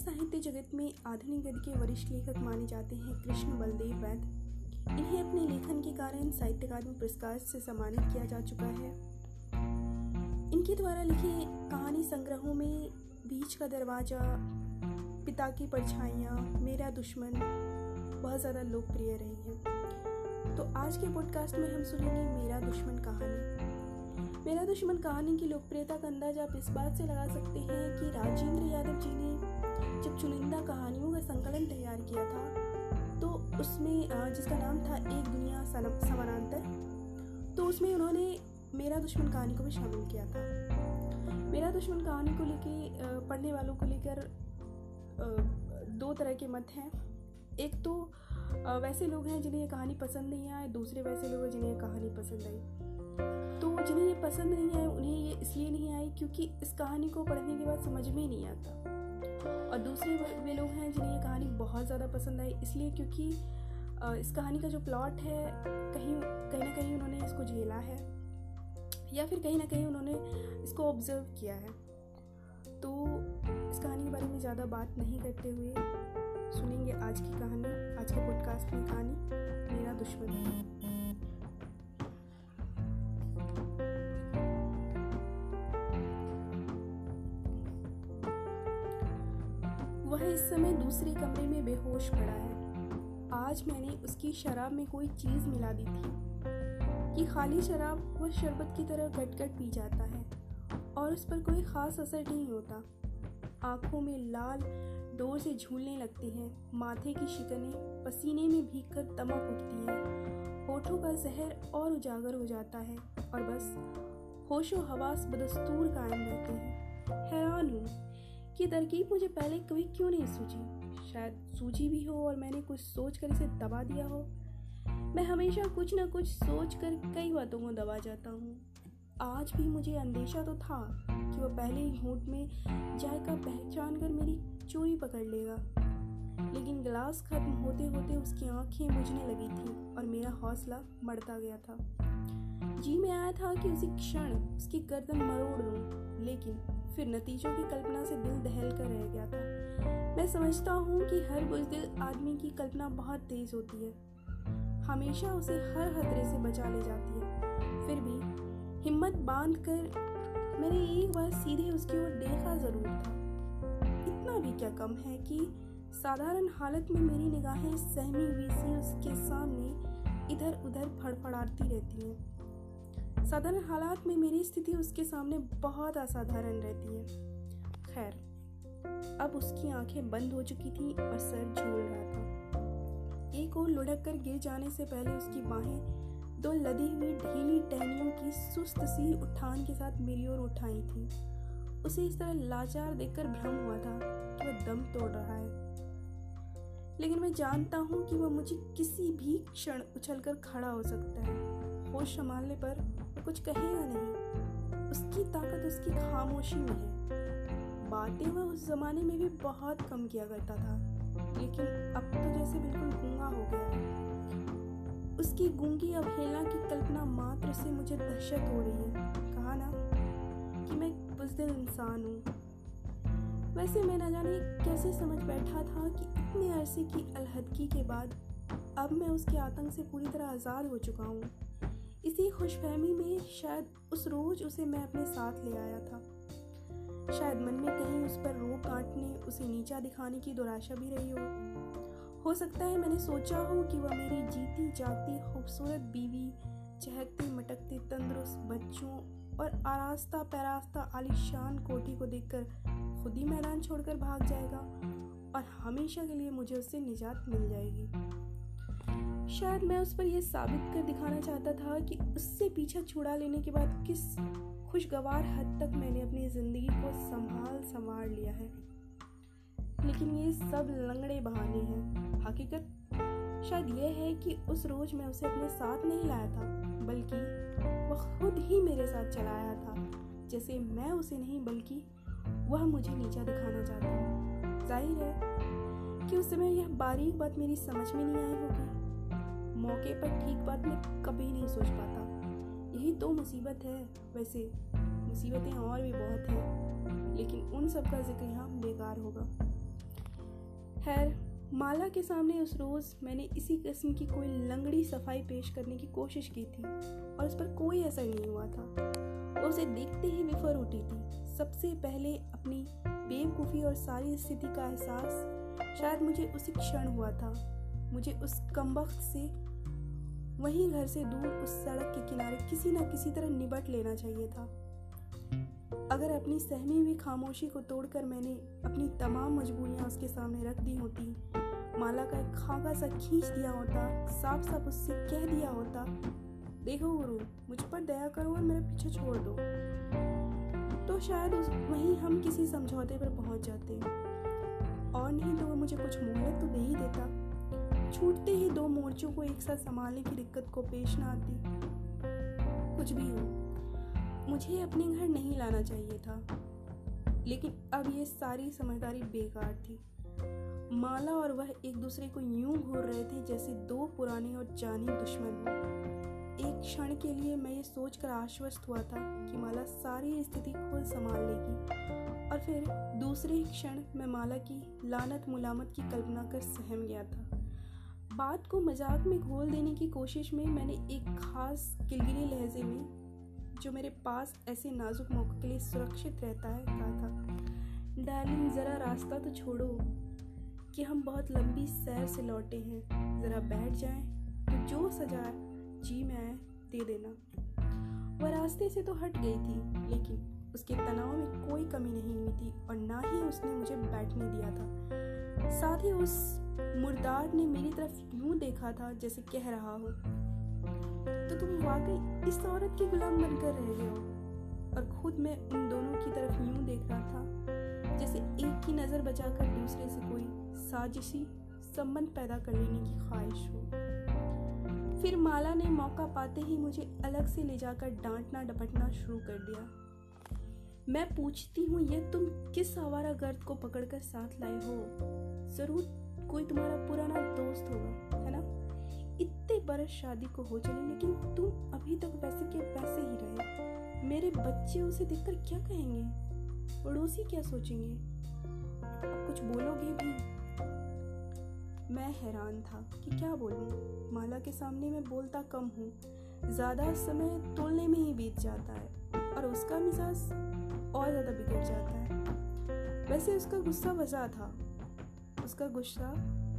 साहित्य जगत में आधुनिक गद्य के वरिष्ठ लेखक माने जाते हैं कृष्ण बलदेव वैद इन्हें अपने लेखन के कारण साहित्य अकादमी पुरस्कार से सम्मानित किया जा चुका है। इनके द्वारा लिखे कहानी संग्रहों में बीच का दरवाज़ा, पिता की परछाइयाँ, मेरा दुश्मन, बहुत ज़्यादा लोकप्रिय रही हैं। तो आज के पॉडकास्ट में हम सुनेंगे मेरा दुश्मन कहानी। मेरा दुश्मन कहानी की लोकप्रियता का अंदाज आप इस बात से लगा सकते हैं कि राजेंद्र यादव जी ने जब चुनिंदा कहानियों का संकलन तैयार किया था तो उसमें जिसका नाम था एक दुनिया समानांतर तो उसमें उन्होंने मेरा दुश्मन कहानी को भी शामिल किया था। मेरा दुश्मन कहानी को लेके पढ़ने वालों को लेकर दो तरह के मत हैं। एक तो वैसे लोग हैं जिन्हें ये कहानी पसंद नहीं आए दूसरे वैसे लोग हैं जिन्हें ये कहानी पसंद आई। तो जिन्हें ये पसंद नहीं आए उन्हें ये इसलिए नहीं आई क्योंकि इस कहानी को पढ़ने के बाद समझ में नहीं आता। और दूसरे वे लोग हैं जिन्हें ये कहानी बहुत ज़्यादा पसंद आई, इसलिए क्योंकि इस कहानी का जो प्लॉट है, कहीं कहीं ना कहीं उन्होंने इसको झेला है, या फिर कहीं ना कहीं उन्होंने इसको ऑब्ज़र्व किया है। तो इस कहानी के बारे में ज़्यादा बात नहीं करते हुए सुनेंगे आज की कहानी, आज के पॉडकास्ट में कहानी, मेरा दुश्मन। वह इस समय दूसरे कमरे में बेहोश पड़ा है। आज मैंने उसकी शराब में कोई चीज़ मिला दी थी कि खाली शराब वह शरबत की तरह गट गट पी जाता है और उस पर कोई ख़ास असर नहीं होता। आँखों में लाल डोर से झूलने लगते हैं, माथे की शिकनें पसीने में भीग कर तमक उठती हैं, होठों का जहर और उजागर हो जाता है और बस होशो हवास बदस्तूर कायम रहते हैं। हैरान हूँ कि तरकीब मुझे पहले कभी क्यों नहीं सूझी? शायद सूझी भी हो और मैंने कुछ सोच कर इसे दबा दिया हो। मैं हमेशा कुछ ना कुछ सोच कर कई बातों को दबा जाता हूँ। आज भी मुझे अंदेशा तो था कि वह पहले ही घूट में जायका पहचान कर मेरी चोरी पकड़ लेगा। लेकिन गिलास खत्म होते होते उसकी आँखें बुझने लगी थी और मेरा हौसला मरता गया था। जी में आया था कि उसी क्षण उसकी गर्दन मरोड़ दूँ, लेकिन फिर नतीजों की कल्पना से दिल दहल कर रह गया था। मैं समझता हूँ कि हर बुजदिल आदमी की कल्पना बहुत तेज होती है। हमेशा उसे हर खतरे से बचा ले जाती है। फिर भी हिम्मत बाँध कर मैंने एक बार सीधे उसकी ओर देखा ज़रूर था। इतना भी क्या कम है कि साधारण हालत में मेरी निगाहें सहमी हुई सी उसके सामने इधर उधर फड़फड़ाती रहती हैं। साधारण हालात में मेरी स्थिति उसके सामने बहुत असाधारण रहती है। खैर, अब उसकी आँखें बंद हो चुकी थी और सर झूल रहा था। एक और लुढ़क कर गिर जाने से पहले उसकी बाहें दो लदी हुई ढीली टहनियों की सुस्त सी उठान के साथ मेरी ओर उठाई थी। उसे इस तरह लाचार देखकर भ्रम हुआ था कि वह दम तोड़ रहा है। लेकिन मैं जानता हूँ कि वह मुझे किसी भी क्षण उछलकर खड़ा हो सकता है। होश संभालने पर कुछ कहेगा नहीं? उसकी ताकत, उसकी खामोशी में है। बातें वह उस जमाने में भी बहुत कम किया करता था। लेकिन अब तो जैसे बिल्कुल गूँगा हो गया है। उसकी गूँगी अवहेलना की कल्पना मात्र से मुझे दहशत हो रही है। कहा ना कि मैं बुजदिल इंसान हूँ। वैसे मैं न जाने कैसे समझ बैठा था कि इतने अरसे की अलहदगी के बाद अब मैं उसके आतंक से पूरी तरह आज़ाद हो चुका हूँ। इसी खुशफहमी में शायद उस रोज उसे मैं अपने साथ ले आया था। शायद मन में कहीं उस पर रोक काटने उसे नीचा दिखाने की दुराशा भी रही हो। हो सकता है मैंने सोचा हो कि वह मेरी जीती जागती खूबसूरत बीवी, चहकते मटकते तंदुरुस्त बच्चों और आरास्ता पैरास्ता आलिशान कोठी को देखकर खुद ही मैदान छोड़कर भाग जाएगा और हमेशा के लिए मुझे उससे निजात मिल जाएगी। शायद मैं उस पर यह साबित कर दिखाना चाहता था कि उससे पीछा छुड़ा लेने के बाद किस खुशगवार हद तक मैंने अपनी ज़िंदगी को संभाल संवार लिया है। लेकिन ये सब लंगड़े बहाने हैं। हकीकत शायद यह है कि उस रोज़ मैं उसे अपने साथ नहीं लाया था, बल्कि वह खुद ही मेरे साथ चलाया था। जैसे मैं उसे नहीं, बल्कि वह मुझे नीचा दिखाना चाहता ज़ाहिर है कि उस समय यह बारीक बात मेरी समझ में नहीं आई होगी। मौके पर ठीक बात मैं कभी नहीं सोच पाता। यही तो मुसीबत है। वैसे मुसीबतें और भी बहुत हैं, लेकिन उन सब का ज़िक्र यहाँ बेकार होगा। खैर, माला के सामने उस रोज़ मैंने इसी किस्म की कोई लंगड़ी सफ़ाई पेश करने की कोशिश की थी और उस पर कोई असर नहीं हुआ था। उसे देखते ही विफर उठी थी। सबसे पहले अपनी बेवकूफ़ी और सारी स्थिति का एहसास शायद मुझे उसी क्षण हुआ था। मुझे उस कम वक्त से वहीं घर से दूर उस सड़क के किनारे किसी न किसी तरह निबट लेना चाहिए था। अगर अपनी सहमी हुई खामोशी को तोड़कर मैंने अपनी तमाम मजबूरियाँ उसके सामने रख दी होती, माला का एक खाका सा खींच दिया होता साफ़ साफ़ उससे कह दिया होता, देखो गुरु, मुझ पर दया करो और मेरे पीछे छोड़ दो। तो शायद उस, वहीं हम किसी समझौते पर पहुँच जाते। और नहीं तो वो मुझे कुछ मोहलत तो दे ही देता। छूटते ही दो मोर्चों को एक साथ संभालने की दिक्कत को पेश ना आती। कुछ भी हो, मुझे अपने घर नहीं लाना चाहिए था। लेकिन अब ये सारी समझदारी बेकार थी। माला और वह एक दूसरे को यूँ घूर रहे थे जैसे दो पुराने और जानी दुश्मन। एक क्षण के लिए मैं ये सोचकर आश्वस्त हुआ था कि माला सारी स्थिति खुद संभाल लेगी। और फिर दूसरे ही क्षण मैं माला की लानत मुलामत की कल्पना कर सहम गया था। बात को मज़ाक में घोल देने की कोशिश में मैंने एक खास गिलगिली लहजे में, जो मेरे पास ऐसे नाजुक मौके के लिए सुरक्षित रहता है, कहा था, डार्लिंग, ज़रा रास्ता तो छोड़ो कि हम बहुत लंबी सैर से लौटे हैं। ज़रा बैठ जाएँ तो जो सजा जी में आए, दे देना। वह रास्ते से तो हट गई थी, लेकिन उसके तनाव में कोई कमी नहीं हुई थी और ना ही उसने मुझे बैठने दिया था। साथ ही उस मुर्दार ने मेरी तरफ़ यूँ देखा था जैसे कह रहा हो। तो तुम वाकई इस औरत की गुलाम बनकर रह गए हो? और खुद मैं उन दोनों की तरफ़ यूँ देख रहा था जैसे एक की नज़र बचाकर दूसरे से कोई साजिशी संबंध पैदा कर लेने की ख्वाहिश हो। फिर माला ने मौका पाते ही मुझे अलग से ले जाकर डांटना डपटना शुरू कर दिया। मैं पूछती हूँ, ये तुम किस आवारा गर्द को पकड़कर साथ लाए हो? ज़रूर कोई तुम्हारा पुराना दोस्त होगा, है ना? इतने बरस शादी को हो चले, लेकिन तुम अभी तक वैसे के वैसे ही रहे। मेरे बच्चे उसे देखकर क्या कहेंगे? पड़ोसी क्या सोचेंगे? कुछ बोलोगे भी? मैं हैरान था कि क्या बोलूँ। माला के सामने मैं बोलता कम हूँ। ज़्यादा समय तोलने में ही बीत जाता है, और उसका मिजाज और ज़्यादा बिगड़ जाता है। वैसे उसका गुस्सा वजह था। उसका गुस्सा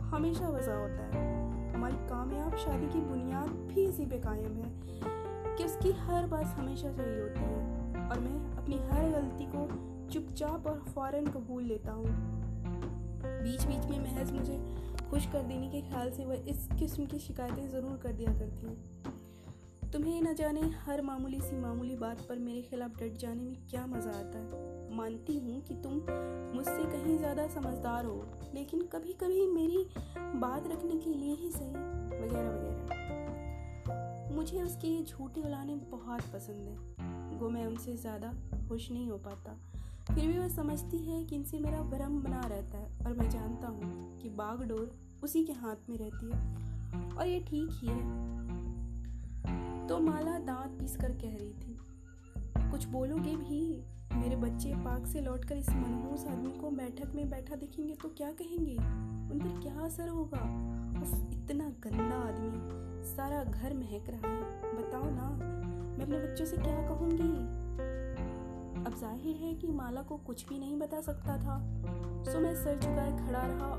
हमेशा वजह होता है। हमारी कामयाब शादी की बुनियाद भी इसी पे कायम है कि उसकी हर बात हमेशा सही होती है। और मैं अपनी हर गलती को चुपचाप और फ़ौरन कबूल लेता हूँ। बीच बीच में महज मुझे खुश कर देने के ख्याल से वह इस किस्म की शिकायतें ज़रूर कर दिया करती हैं। तुम्हें न जाने हर मामूली सी मामूली बात पर मेरे खिलाफ डट जाने में क्या मज़ा आता है। मानती हूँ कि तुम मुझसे कहीं ज़्यादा समझदार हो, लेकिन कभी कभी मेरी बात रखने के लिए ही सही, वगैरह वगैरह। मुझे उसके ये झूठे उलाने बहुत पसंद है। वो मैं उनसे ज़्यादा खुश नहीं हो पाता। फिर भी वह समझती है कि इनसे मेरा भ्रम बना रहता है, और मैं जानता हूँ कि बागडोर उसी के हाथ में रहती है। और ये ठीक ही है। तो माला दांत पीस कर कह रही थी। कुछ बोलोगे भी? मेरे बच्चे पार्क से लौटकर इस मनहूस आदमी को बैठक में बैठा देखेंगे तो क्या कहेंगे? उन पर क्या असर होगा? उस इतना गंदा आदमी। सारा घर महक रहा है। बताओ ना, मैं अपने बच्चों से क्या कहूँगी? अब ज़ाहिर है कि माला को कुछ भी नहीं बता सकता था। सो मैं सर झुकाए खड़ा रहा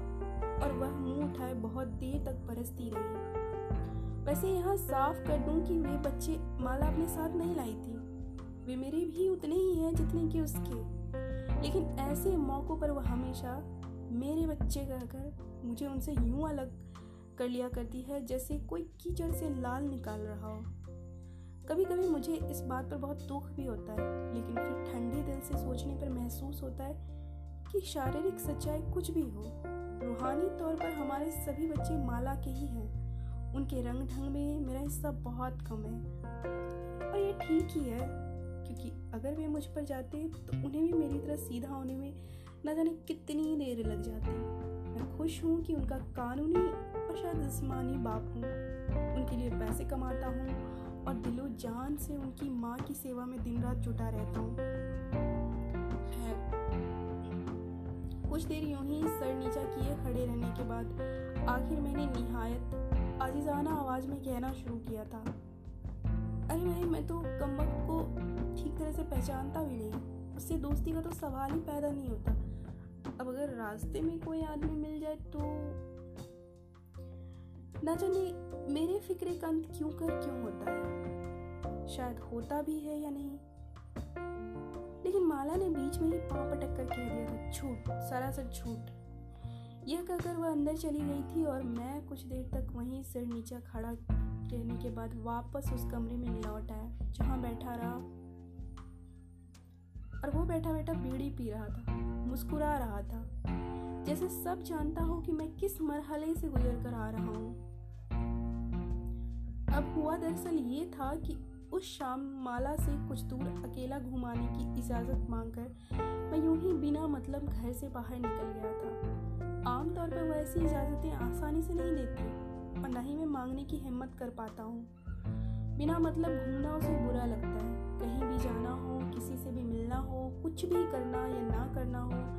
और वह मुँह उठाए बहुत देर तक बरसती रही। वैसे यहाँ साफ़ कर दूँ कि वे बच्चे माला अपने साथ नहीं लाई थी। वे मेरे भी उतने ही हैं जितने कि उसके। लेकिन ऐसे मौक़ों पर वह हमेशा मेरे बच्चे कहकर मुझे उनसे यूँ अलग कर लिया करती है जैसे कोई कीचड़ से लाल निकाल रहा हो। कभी कभी मुझे इस बात पर बहुत दुख भी होता है, लेकिन फिर ठंडे दिल से सोचने पर महसूस होता है कि शारीरिक सच्चाई कुछ भी हो, रूहानी तौर पर हमारे सभी बच्चे माला के ही हैं। उनके रंग ढंग में मेरा हिस्सा बहुत कम है। और ये ठीक ही है। क्योंकि अगर वे मुझ पर जाते तो उन्हें भी मेरी तरह सीधा होने में न जाने कितनी देर लग जाती। मैं खुश हूँ कि उनका कानूनी और शायद जिसमानी बाप हूँ। उनके लिए पैसे कमाता हूँ और दिलो जान से उनकी माँ की सेवा में दिन रात जुटा रहता हूँ। कुछ देर यूँ ही सर नीचा किए खड़े रहने के बाद आखिर मैंने निहायत आजीजाना आवाज़ में कहना शुरू किया था। अरे भाई मैं तो कम को ठीक तरह से पहचानता भी नहीं। उससे दोस्ती का तो सवाल ही पैदा नहीं होता। अब अगर रास्ते में कोई आदमी मिल जाए तो ना जाने मेरे फिक्रे का अंत क्यों कर क्यों होता है? शायद होता भी है या नहीं? लेकिन माला ने बीच में ही पाँव पटक कर कह दिया था, झूठ सरासर झूठ। यह कहकर वह अंदर चली गई थी और मैं कुछ देर तक वहीं सिर नीचा खड़ा रहने के बाद वापस उस कमरे में लौट आया, जहाँ बैठा रहा। और वो बैठा बैठा बीड़ी पी रहा था, मुस्कुरा रहा था। जैसे सब जानता हो कि मैं किस मरहले से गुजर कर आ रहा हूँ। अब हुआ दरअसल ये था कि उस शाम माला से कुछ दूर अकेला घुमाने की इजाज़त मांगकर मैं यूँ ही बिना मतलब घर से बाहर निकल गया था। आमतौर पर वह ऐसी इजाज़तें आसानी से नहीं देती। और न ही मैं मांगने की हिम्मत कर पाता हूँ। बिना मतलब घूमना उसे बुरा लगता है। कहीं भी जाना हो, किसी से भी मिलना हो, कुछ भी करना या ना करना हो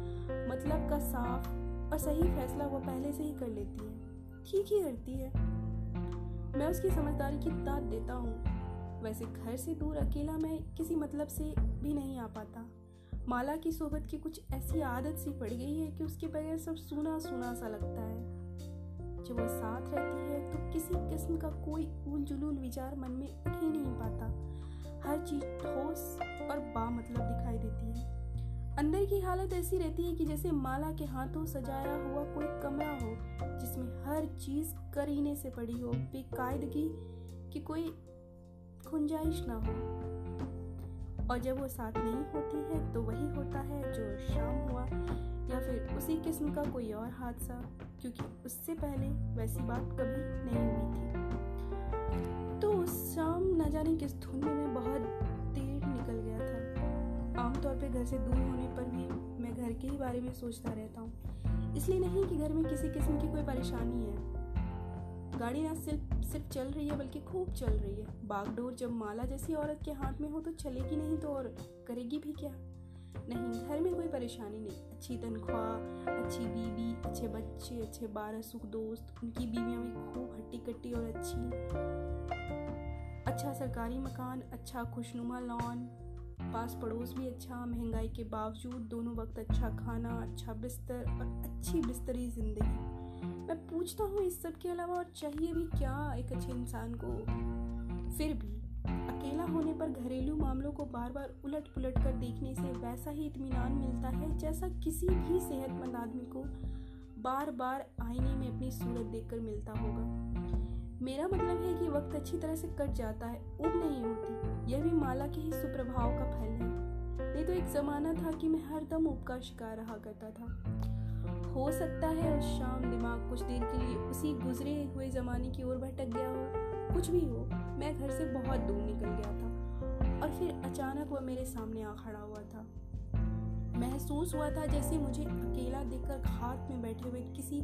मतलब का साफ़ और सही फैसला वो पहले से ही कर लेती है। ठीक ही करती है। मैं उसकी समझदारी की दाद देता हूँ। वैसे घर से दूर अकेला मैं किसी मतलब से भी नहीं आ पाता। माला की सोबत की कुछ ऐसी आदत सी पड़ गई है कि उसके बगैर सब सूना सूना सा लगता है। जब वो साथ रहती है तो किसी किस्म का कोई उल जुलूल विचार मन में उठ ही नहीं पाता। हर चीज़ ठोस और बा मतलब दिखाई देती है। अंदर की हालत ऐसी रहती है कि जैसे माला के हाथों सजाया हुआ कोई कमरा हो, जिसमें हर चीज़ करीने से पड़ी हो, बेकायदगी की कोई गुंजाइश ना हो। और जब वो साथ नहीं होती है तो वही होता है जो शाम हुआ या फिर उसी किस्म का कोई और हादसा? क्योंकि उससे पहले वैसी बात कभी नहीं हुई थी। तो उस शाम न जाने किस धुन में बहुत देर निकल गया था। आमतौर पर घर से दूर होने पर भी मैं घर के ही बारे में सोचता रहता हूँ। इसलिए नहीं कि घर में किसी किस्म की कोई परेशानी है। गाड़ी ना सिर्फ़ सिर्फ़ चल रही है, बल्कि खूब चल रही है। बागडोर जब माला जैसी औरत के हाथ में हो तो चलेगी नहीं तो और करेगी भी क्या? नहीं, घर में कोई परेशानी नहीं। अच्छी तनख्वाह, अच्छी बीवी, अच्छे बच्चे, अच्छे बारह सुख दोस्त, उनकी बीवियाँ भी खूब हट्टी कट्टी और अच्छी। अच्छा सरकारी मकान अच्छा खुशनुमा लॉन पास पड़ोस भी अच्छा महँगाई के बावजूद दोनों वक्त अच्छा खाना अच्छा बिस्तर और अच्छी बिस्तरी ज़िंदगी। मैं पूछता हूँ इस सब के अलावा और चाहिए भी क्या एक अच्छे इंसान को? फिर भी अकेला होने पर घरेलू मामलों को बार बार उलट पुलट कर देखने से वैसा ही इत्मीनान मिलता है, जैसा किसी भी सेहतमंद आदमी को बार बार आईने में अपनी सूरत देखकर मिलता होगा। मेरा मतलब है कि वक्त अच्छी तरह से कट जाता है, उब नहीं होती। यह भी माला के ही सुप्रभाव का फल है। नहीं तो एक जमाना था कि मैं हर दम उब का शिकार रहा करता था। हो सकता है, उस शाम दिमाग कुछ देर के लिए उसी गुजरे हुए जमाने की ओर भटक गया हो। कुछ भी हो, मैं घर से बहुत दूर निकल गया था और फिर अचानक वह मेरे सामने आ खड़ा हुआ था। महसूस हुआ था जैसे मुझे अकेला देखकर घात में बैठे हुए किसी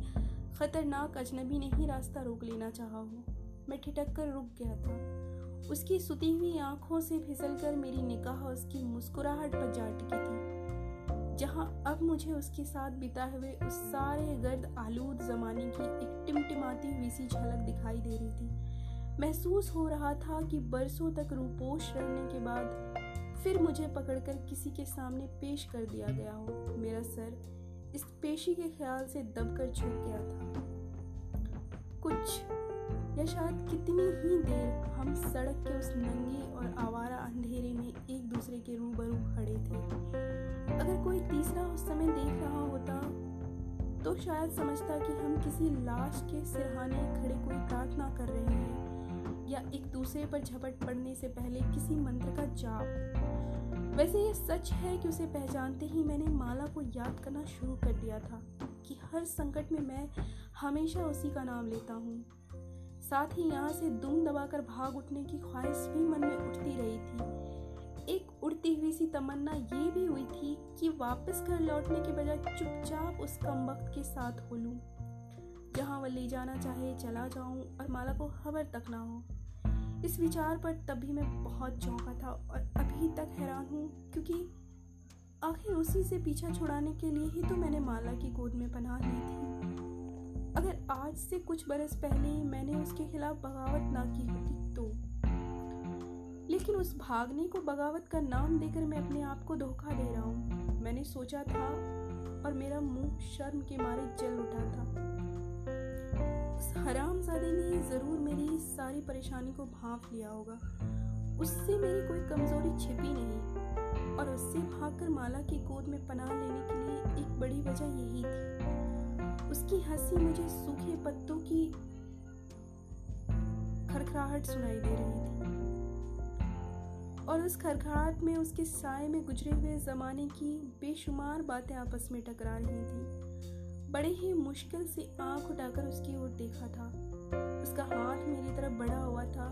खतरनाक अजनबी ने ही रास्ता रोक लेना चाहा हो। मैं ठिठक कर रुक गया था। उसकी सुती हुई आँखों से फिसल कर मेरी निगाह उसकी मुस्कुराहट पर जा टिकी थी, जहाँ अब मुझे उसके साथ बिताए हुए उस सारे गर्द आलूद जमाने की एक टिमटिमाती हुई सी झलक दिखाई दे रही थी। महसूस हो रहा था कि बरसों तक रूपोश रहने के बाद फिर मुझे पकड़कर किसी के सामने पेश कर दिया गया हो। मेरा सर इस पेशी के ख्याल से दबकर झुक गया था। कुछ या शायद कितनी ही देर हम सड़क के उस नंगे और आवारा अंधेरे में एक दूसरे के रूबरू खड़े थे। अगर कोई तीसरा उस समय देख रहा होता तो शायद समझता कि हम किसी लाश के सिरहाने खड़े कोई प्रार्थना कर रहे हैं। या एक दूसरे पर झपट पड़ने से पहले किसी मंत्र का जाप। वैसे ये सच है कि उसे पहचानते ही मैंने माला को याद करना शुरू कर दिया था कि हर संकट में मैं हमेशा उसी का नाम लेता हूँ। साथ ही यहाँ से दुम दबाकर भाग उठने की ख्वाहिश भी मन में उठती रही थी। एक उड़ती हुई सी तमन्ना ये भी हुई थी कि वापस घर लौटने के बजाय चुपचाप उस कम वक्त के साथ हो लूँ जहाँ वह ले जाना चाहे, चला जाऊँ और माला को खबर तक ना हो। इस विचार पर तभी मैं बहुत चौंका था और अभी तक हैरान हूँ, क्योंकि आखिर उसी से पीछा छुड़ाने के लिए ही तो मैंने माला की गोद में पनाह ली थी। अगर आज से कुछ बरस पहले मैंने उसके खिलाफ बगावत ना की होती तो। लेकिन उस भागने को बगावत का नाम देकर मैं अपने आप को धोखा दे रहा हूँ। मैंने सोचा था और मेरा मुँह शर्म के मारे जल उठा था। उस हरामजादे ने ज़रूर मेरी सारी परेशानी को भांप लिया होगा। उससे मेरी कोई कमज़ोरी छिपी नहीं और उससे भागकर माला की गोद में पनाह लेने के लिए एक बड़ी वजह यही थी। उसकी हँसी मुझे सूखे पत्तों की खड़खड़ाहट सुनाई दे रही थी। और उस खड़खड़ाहट में उसके साय में गुजरे हुए जमाने की बेशुमार बातें आपस में टकरा रही थी। बड़े ही मुश्किल से आँख उठाकर उसकी ओर देखा था। उसका हाथ मेरी तरफ़ बढ़ा हुआ था।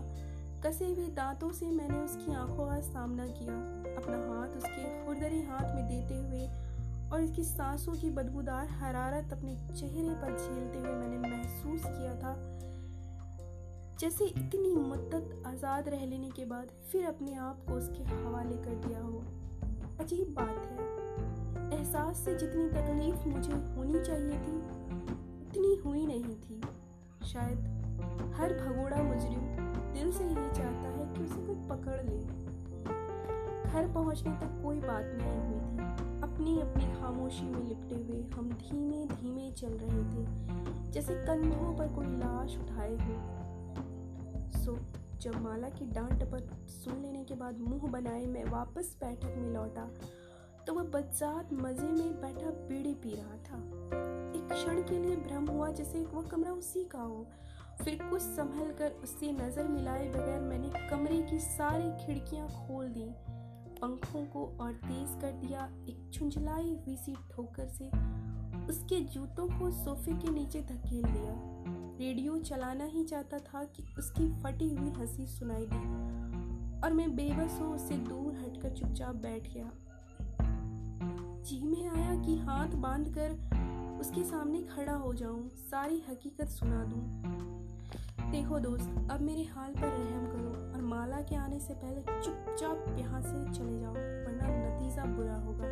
कसे हुए दांतों से मैंने उसकी आँखों का सामना किया। अपना हाथ उसके खुरदरी हाथ में देते हुए और इसकी सांसों की बदबूदार हरारत अपने चेहरे पर झेलते हुए मैंने महसूस किया था। जैसे इतनी मुद्दत आज़ाद रह लेने के बाद फिर अपने आप को उसके हवाले कर दिया हो। अजीब बात है। एहसास से जितनी तकलीफ़ मुझे होनी चाहिए थी, उतनी हुई नहीं थी। शायद हर भगोड़ा मुजरिम दिल से यही चाहता है कि उसे कोई पकड़ ले। घर पहुँचने तक कोई बात नहीं हुई थी। अपनी अपनी खामोशी में लिपटे हुए हम धीमे धीमे चल रहे थे, जैसे कंधों पर कोई लाश उठाए हो। सो, जब माला की डांट पर सुन लेने के बाद मुँह बनाए मैं वापस बैठक में लौटा तो वह बदसात मज़े में बैठा बीड़ी पी रहा था। एक क्षण के लिए भ्रम हुआ जैसे वह कमरा उसी का हो। फिर कुछ संभल कर उससे नज़र मिलाए बगैर मैंने कमरे की सारी खिड़कियाँ खोल दी। पंखों को और तेज कर दिया, एक छुंझलाई हुई सी ठोकर से। उसके जूतों को सोफे के नीचे धकेल दिया। रेडियो चलाना ही चाहता था कि उसकी फटी हुई हँसी सुनाई दी। और मैं बेबस हो, उससे दूर हटकर चुपचाप बैठ गया। जी में आया कि हाथ बाँध कर उसके सामने खड़ा हो जाऊँ, सारी हकीकत सुना दूँ। देखो दोस्त, अब मेरे हाल पर रहम करो और माला के आने से पहले चुपचाप यहाँ से चले जाओ, वरना नतीजा बुरा होगा।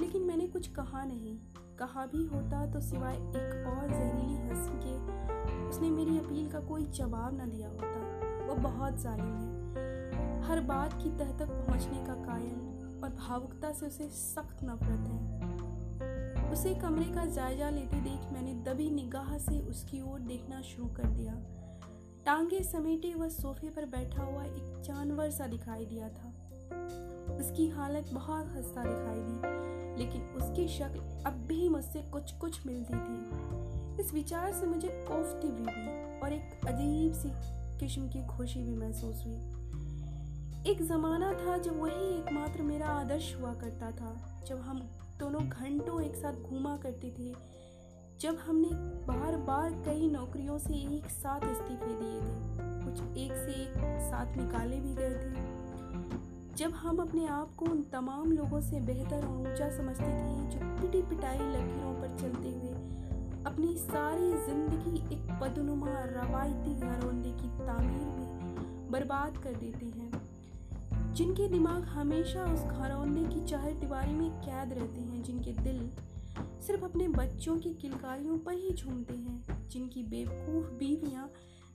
लेकिन मैंने कुछ कहा नहीं। कहा भी होता तो सिवाय एक और जहरीली हँसी के उसने मेरी अपील का कोई जवाब न दिया होता। वो बहुत जालिम है। हर बात की तह तक पहुँचने का कायल और भावुकता से उसे सख्त नफरत है। उसे कमरे का जायजा लेते देख मैंने दबी निगाह से उसकी ओर देखना शुरू कर दिया। टांगे समेटे वह सोफे पर बैठा हुआ एक जानवर सा दिखाई दिया था। उसकी हालत बहुत हंसता दिखाई दी, लेकिन उसकी शक्ल अब भी मुझसे कुछ कुछ मिलती थी। इस विचार से मुझे कोफ्ती भी हुई और एक अजीब सी किस्म की खुशी भी महसूस हुई। एक जमाना था जब वही एकमात्र मेरा आदर्श हुआ करता था। जब हम दोनों घंटों एक साथ घूमा करते थे। जब हमने बार बार कई नौकरियों से एक साथ इस्तीफे दिए थे। कुछ एक से एक साथ निकाले भी गए थे। जब हम अपने आप को उन तमाम लोगों से बेहतर और ऊँचा समझते थे, जो पिटी पिटाई लकीरों पर चलते हुए अपनी सारी ज़िंदगी एक बदनुमा रवायती घरौंदे की तामीर में बर्बाद कर देते हैं। जिनके दिमाग हमेशा उस घरौंदे की चार दीवारी में कैद रहते हैं, जिनके दिल सिर्फ़ अपने बच्चों की किलकारियों पर ही झूमते हैं, जिनकी बेवकूफ़ बीवियाँ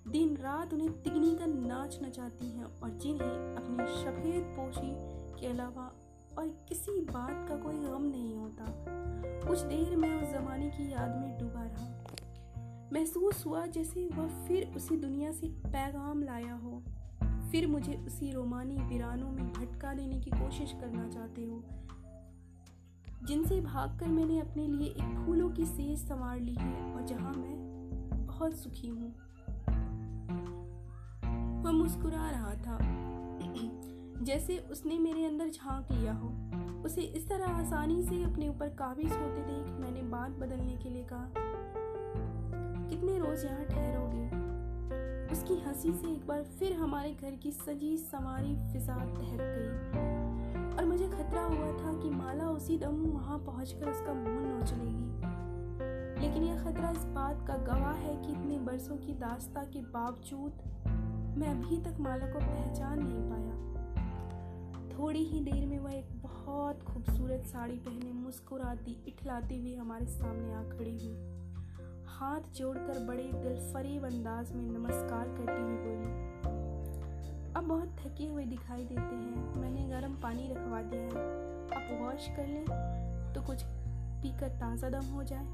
दिन रात उन्हें तिगनी का नाच नचाती हैं और जिन्हें अपनी सफ़ेद पोशी के अलावा और किसी बात का कोई गम नहीं होता। कुछ देर मैं उस जमाने की याद में डूबा रहा। महसूस हुआ जैसे वह फिर उसी दुनिया से पैगाम लाया हो। फिर मुझे उसी रोमानी वीरानों में भटका देने की कोशिश करना चाहते हो। जिनसे भागकर मैंने अपने लिए एक फूलों की सेज संवार ली है और जहाँ मैं बहुत सुखी हूँ। वह मुस्कुरा रहा था। जैसे उसने मेरे अंदर झाँक लिया हो। उसे इस तरह आसानी से अपने ऊपर काबिज होते देख मैंने बात बदलने के लिए कहा, कितने रोज यहाँ ठहरोगे? उसकी हँसी से एक बार फिर हमारे घर की सजी सवारी फिजा दहक गई। और मुझे खतरा हुआ था कि माला उसी दम वहाँ पहुंचकर उसका मुँह नोच लेगी लेकिन यह खतरा इस बात का गवाह है कि इतने बरसों की दास्ता के बावजूद मैं अभी तक माला को पहचान नहीं पाया। थोड़ी ही देर में वह एक बहुत खूबसूरत साड़ी पहने मुस्कुराती, इठलाती हुई हमारे सामने आ खड़ी हुई। हाथ जोड़कर बड़े दिलफरीब अंदाज में नमस्कार करती हुई बोली, अब बहुत थके हुए दिखाई देते हैं। मैंने गर्म पानी रखवा दिया है। आप वॉश कर लें तो कुछ पीकर ताज़ा दम हो जाए।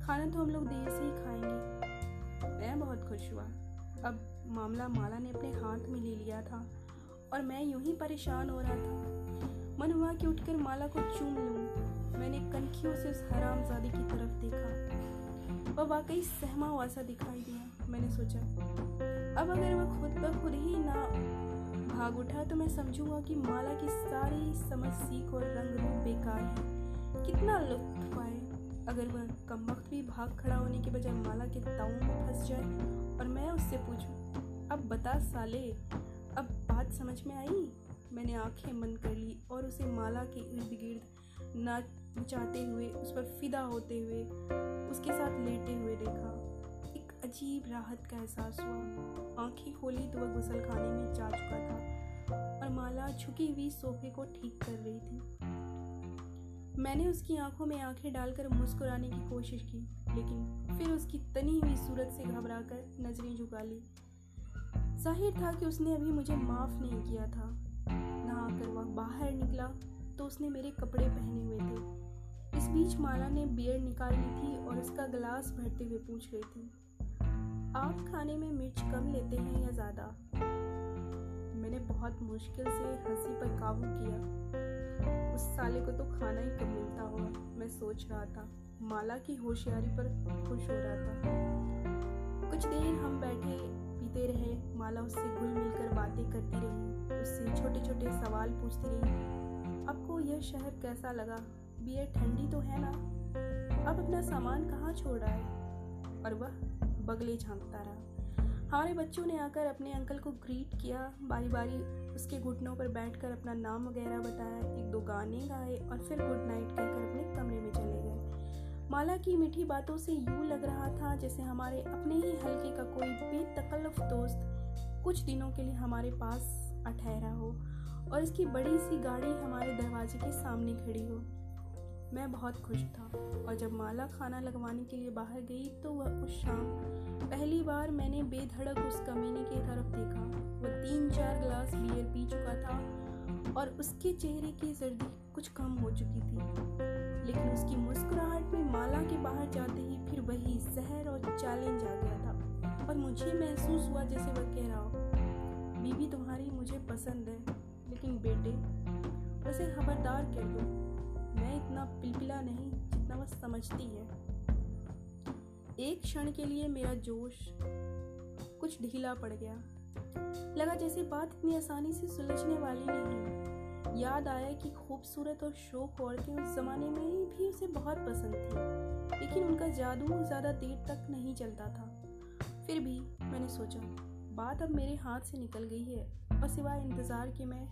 खाना तो हम लोग देर से ही खाएँगे। मैं बहुत खुश हुआ। अब मामला माला ने अपने हाथ में ले लिया था और मैं यूँ ही परेशान हो रहा था। मन हुआ कि उठकर माला को चूम लूँ। मैंने कनखियों से उस हरामजादी की तरफ़ देखा। वह वाकई सहमा हुआ सा दिखाई दिया, मैंने सोचा। अब अगर वह खुद ब खुद ही ना भाग उठा तो मैं समझूँगा कि माला की सारी समझ सीख और रंग रूप बेकार है। कितना लुत्फ पाए अगर वह कम वक्त भी भाग खड़ा होने के बजाय माला के ताऊ में फंस जाए और मैं उससे पूछूँ, अब बता साले, अब बात समझ में आई? मैंने आँखें बंद कर ली और उसे माला के इर्द गिर्द नाच नचाते हुए, उस पर फिदा होते हुए, उसके साथ लेटे हुए देखा। एक अजीब राहत का एहसास हुआ। आँखें खोली तो वह गुसल खाने में जा चुका था और माला झुकी हुई सोफे को ठीक कर रही थी। मैंने उसकी आँखों में आँखें डालकर मुस्कुराने की कोशिश की, लेकिन फिर उसकी तनी हुई सूरत से घबराकर नज़रें झुका ली। ज़ाहिर था कि उसने अभी मुझे माफ़ नहीं किया था। नहाकर वह बाहर निकला तो उसने मेरे कपड़े पहने हुए थे। इस बीच माला ने बियर निकाल ली थी और उसका गिलास भरते हुए पूछ रही थी, आप खाने में मिर्च कम लेते हैं या ज़्यादा? मैंने बहुत मुश्किल से हँसी पर काबू किया। उस साले को तो खाना ही कम मिलता होगा मैं सोच रहा था। माला की होशियारी पर खुश हो रहा था। कुछ देर हम बैठे, पीते रहे। माला उससे घुल मिलकर बातें करती रही, उससे छोटे छोटे सवाल पूछती रही। आपको यह शहर कैसा लगा? बियर ठंडी तो है ना? अब अपना सामान कहाँ छोड़ रहा है और वह बगले झांकता रहा। हमारे बच्चों ने आकर अपने अंकल को ग्रीट किया। बारी बारी उसके घुटनों पर बैठकर अपना नाम वगैरह बताया। एक दो गाने गाए और फिर गुड नाइट कहकर अपने कमरे में चले गए। माला की मीठी बातों से यूँ लग रहा था जैसे हमारे अपने ही हल्के का कोई बेतकल्लफ दोस्त कुछ दिनों के लिए हमारे पास अठहरा हो। और इसकी बड़ी सी गाड़ी हमारे दरवाजे के सामने खड़ी हो। मैं बहुत खुश था और जब माला खाना लगवाने के लिए बाहर गई तो वह उस शाम पहली बार मैंने बेधड़क उस कमीने की तरफ़ देखा। वह तीन चार गिलास बियर पी चुका था और उसके चेहरे की सर्दी कुछ कम हो चुकी थी। लेकिन उसकी मुस्कुराहट में माला के बाहर जाते ही फिर वही जहर और चैलेंज आ गया था। और मुझे महसूस हुआ जैसे वह कह रहा हो, बीबी, तुम्हारी मुझे पसंद है। लेकिन बेटे, उसे खबरदार कर दो। मैं इतना पिलपिला नहीं जितना वह समझती है। एक क्षण के लिए मेरा जोश कुछ ढीला पड़ गया। लगा जैसे बात इतनी आसानी से सुलझने वाली नहीं याद आया कि खूबसूरत और शोक औरतें उस जमाने में भी उसे बहुत पसंद थी, लेकिन उनका जादू ज़्यादा देर तक नहीं चलता था। फिर भी मैंने सोचा, बात अब मेरे हाथ से निकल गई है, और सिवाय इंतज़ार के मैं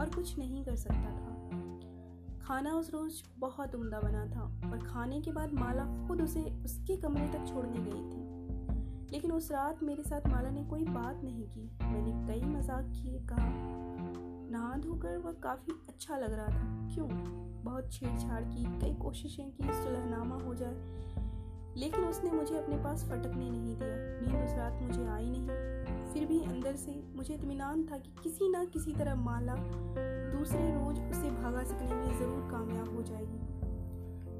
और कुछ नहीं कर सकता था। खाना उस रोज बहुत उम्दा बना था और खाने के बाद माला खुद उसे उसके कमरे तक छोड़ने गई थी। लेकिन उस रात मेरे साथ माला ने कोई बात नहीं की। मैंने कई मज़ाक किए, कहा, नहा धोकर वह काफ़ी अच्छा लग रहा था। क्यों? बहुत छेड़छाड़ की, कई कोशिशें की, सुलहनामा हो जाए। लेकिन उसने मुझे अपने पास फटकने नहीं दिया। नींद उस रात मुझे आई नहीं। फिर भी अंदर से मुझे इतमान था कि किसी ना किसी तरह माला दूसरे रोज उसे भागा सकने में ज़रूर कामयाब हो जाएगी।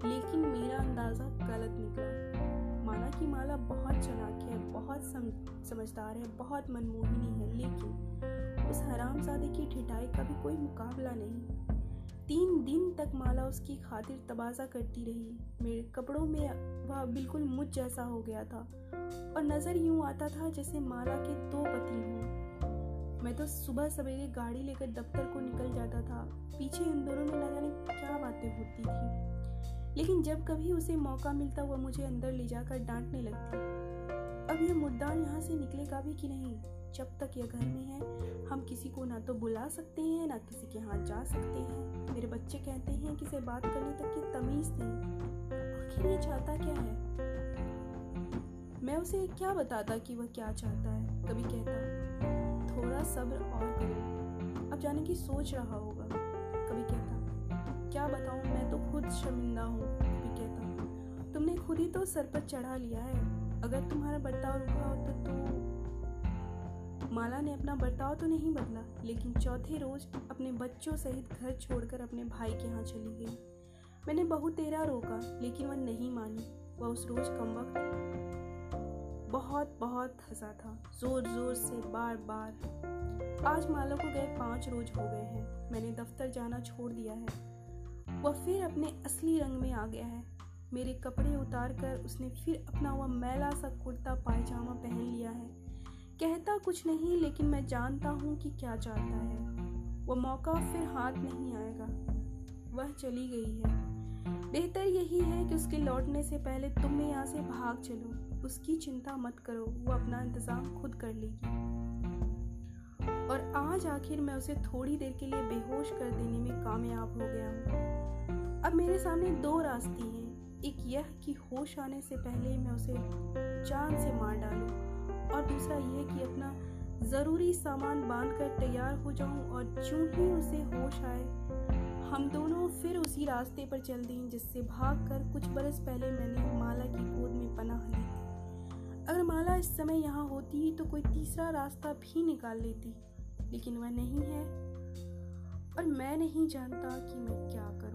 लेकिन मेरा अंदाज़ा गलत निकला। माना कि माला बहुत चलाक है बहुत सम, समझदार है बहुत मनमोहिनी है लेकिन उस हरामजादे की ठिठाई का भी कोई मुकाबला नहीं। तीन दिन तक माला उसकी खातिर तबाजा करती रही। मेरे कपड़ों में वह बिल्कुल मुझ जैसा हो गया था और नज़र यूँ आता था जैसे माला के दो पति हों। मैं तो सुबह सवेरे गाड़ी लेकर दफ्तर को निकल जाता था। पीछे इन दोनों में न जाने क्या बातें होती थी। लेकिन जब कभी उसे मौका मिलता, वह मुझे अंदर ले जाकर डांटने लगती। अब यह मुर्दार यहाँ से निकलेगा भी कि नहीं? जब तक यह घर में है, हम किसी को ना तो बुला सकते हैं, ना किसी के हाथ जा सकते हैं। मेरे बच्चे कहते हैं कि इसे बात करने तक की तमीज नहीं। आखिर ये चाहता क्या है? मैं उसे क्या बताता कि वह क्या चाहता है? कभी कहता, थोड़ा सब्र और करो। अब जाने की सोच रहा होगा। कभी कहता, क्या बताऊँ, मैं तो खुद शर्मिंदा हूँ। भी कहता, तुमने खुद ही तो सर पर चढ़ा लिया है। अगर तुम्हारा बर्ताव रुका होता तो माला ने अपना बर्ताव तो नहीं बदला, लेकिन चौथे रोज अपने बच्चों सहित घर छोड़कर अपने भाई के यहाँ चली गई। मैंने बहुत तेरा रोका, लेकिन वह नहीं मानी। वह उस रोज कम वक्त बहुत बहुत हंसा था ज़ोर ज़ोर से बार बार आज माला को गए पाँच रोज हो गए हैं। मैंने दफ्तर जाना छोड़ दिया है। वह फिर अपने असली रंग में आ गया है। मेरे कपड़े उतार कर उसने फिर अपना वह मैला सा कुर्ता पायजामा पहन लिया है। कहता कुछ नहीं, लेकिन मैं जानता हूँ कि क्या चाहता है। वह मौका फिर हाथ नहीं आएगा। वह चली गई है। बेहतर यही है कि उसके लौटने से पहले तुम यहाँ से भाग चलो। उसकी चिंता मत करो। वो अपना इंतज़ाम खुद कर लेगी। और आज आखिर मैं उसे थोड़ी देर के लिए बेहोश कर देने में कामयाब हो गया हूँ। अब मेरे सामने दो रास्ते हैं। एक यह कि होश आने से पहले मैं उसे जान से मार डालूं। और दूसरा यह कि अपना ज़रूरी सामान बाँध कर तैयार हो जाऊँ और जो ही उसे होश आए, हम दोनों फिर उसी रास्ते पर चल दें जिससे भागकर कुछ बरस पहले मैंने माला की गोद में पनाह ली। अगर माला इस समय यहाँ होती तो कोई तीसरा रास्ता भी निकाल लेती, लेकिन वह नहीं है। और मैं नहीं जानता कि मैं क्या कर।